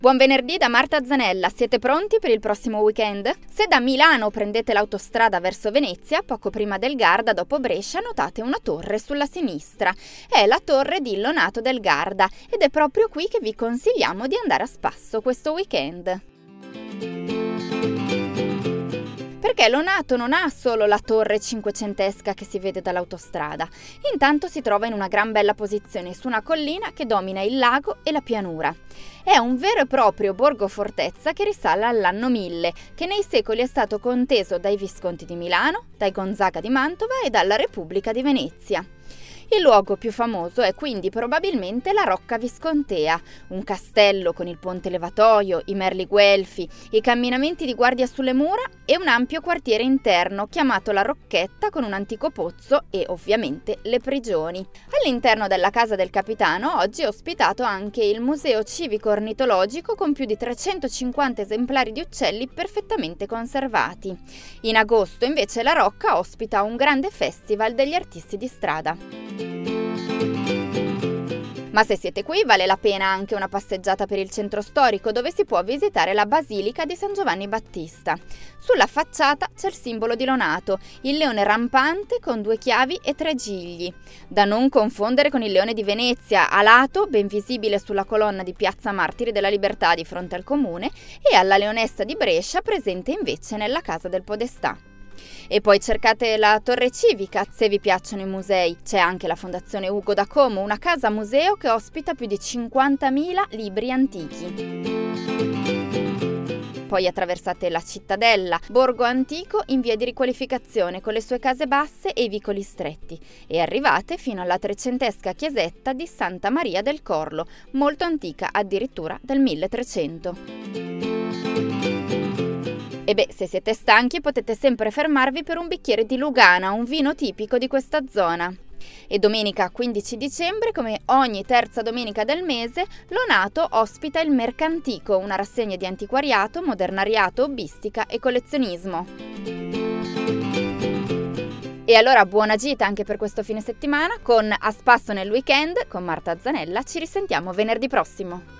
Buon venerdì da Marta Zanella, siete pronti per il prossimo weekend? Se da Milano prendete l'autostrada verso Venezia, poco prima del Garda dopo Brescia notate una torre sulla sinistra. È la torre di Lonato del Garda ed è proprio qui che vi consigliamo di andare a spasso questo weekend. Perché Lonato non ha solo la torre cinquecentesca che si vede dall'autostrada, intanto si trova in una gran bella posizione su una collina che domina il lago e la pianura. È un vero e proprio borgo fortezza che risale all'anno 1000, che nei secoli è stato conteso dai Visconti di Milano, dai Gonzaga di Mantova e dalla Repubblica di Venezia. Il luogo più famoso è quindi probabilmente la Rocca Viscontea, un castello con il ponte levatoio, i merli guelfi, i camminamenti di guardia sulle mura e un ampio quartiere interno chiamato la Rocchetta con un antico pozzo e ovviamente le prigioni. All'interno della casa del capitano oggi è ospitato anche il Museo Civico Ornitologico con più di 350 esemplari di uccelli perfettamente conservati. In agosto invece la Rocca ospita un grande festival degli artisti di strada. Ma se siete qui vale la pena anche una passeggiata per il centro storico dove si può visitare la Basilica di San Giovanni Battista. Sulla facciata c'è il simbolo di Lonato, il leone rampante con due chiavi e tre gigli, da non confondere con il leone di Venezia, a lato, ben visibile sulla colonna di Piazza Martiri della Libertà di fronte al comune, e alla leonessa di Brescia presente invece nella casa del Podestà. E poi cercate la Torre Civica se vi piacciono i musei. C'è anche la Fondazione Ugo da Como, una casa museo che ospita più di 50.000 libri antichi. Poi attraversate la cittadella, borgo antico in via di riqualificazione con le sue case basse e i vicoli stretti e arrivate fino alla trecentesca chiesetta di Santa Maria del Corlo, molto antica addirittura del 1300. E beh, se siete stanchi potete sempre fermarvi per un bicchiere di Lugana, un vino tipico di questa zona. E domenica 15 dicembre, come ogni terza domenica del mese, Lonato ospita il Mercantico, una rassegna di antiquariato, modernariato, hobbistica e collezionismo. E allora buona gita anche per questo fine settimana con A Spasso nel weekend con Marta Zanella. Ci risentiamo venerdì prossimo.